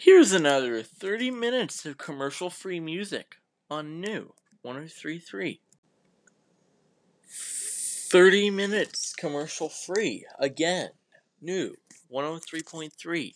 Here's another 30 minutes of commercial free music on New 1033. 30 minutes commercial free again. New 103.3.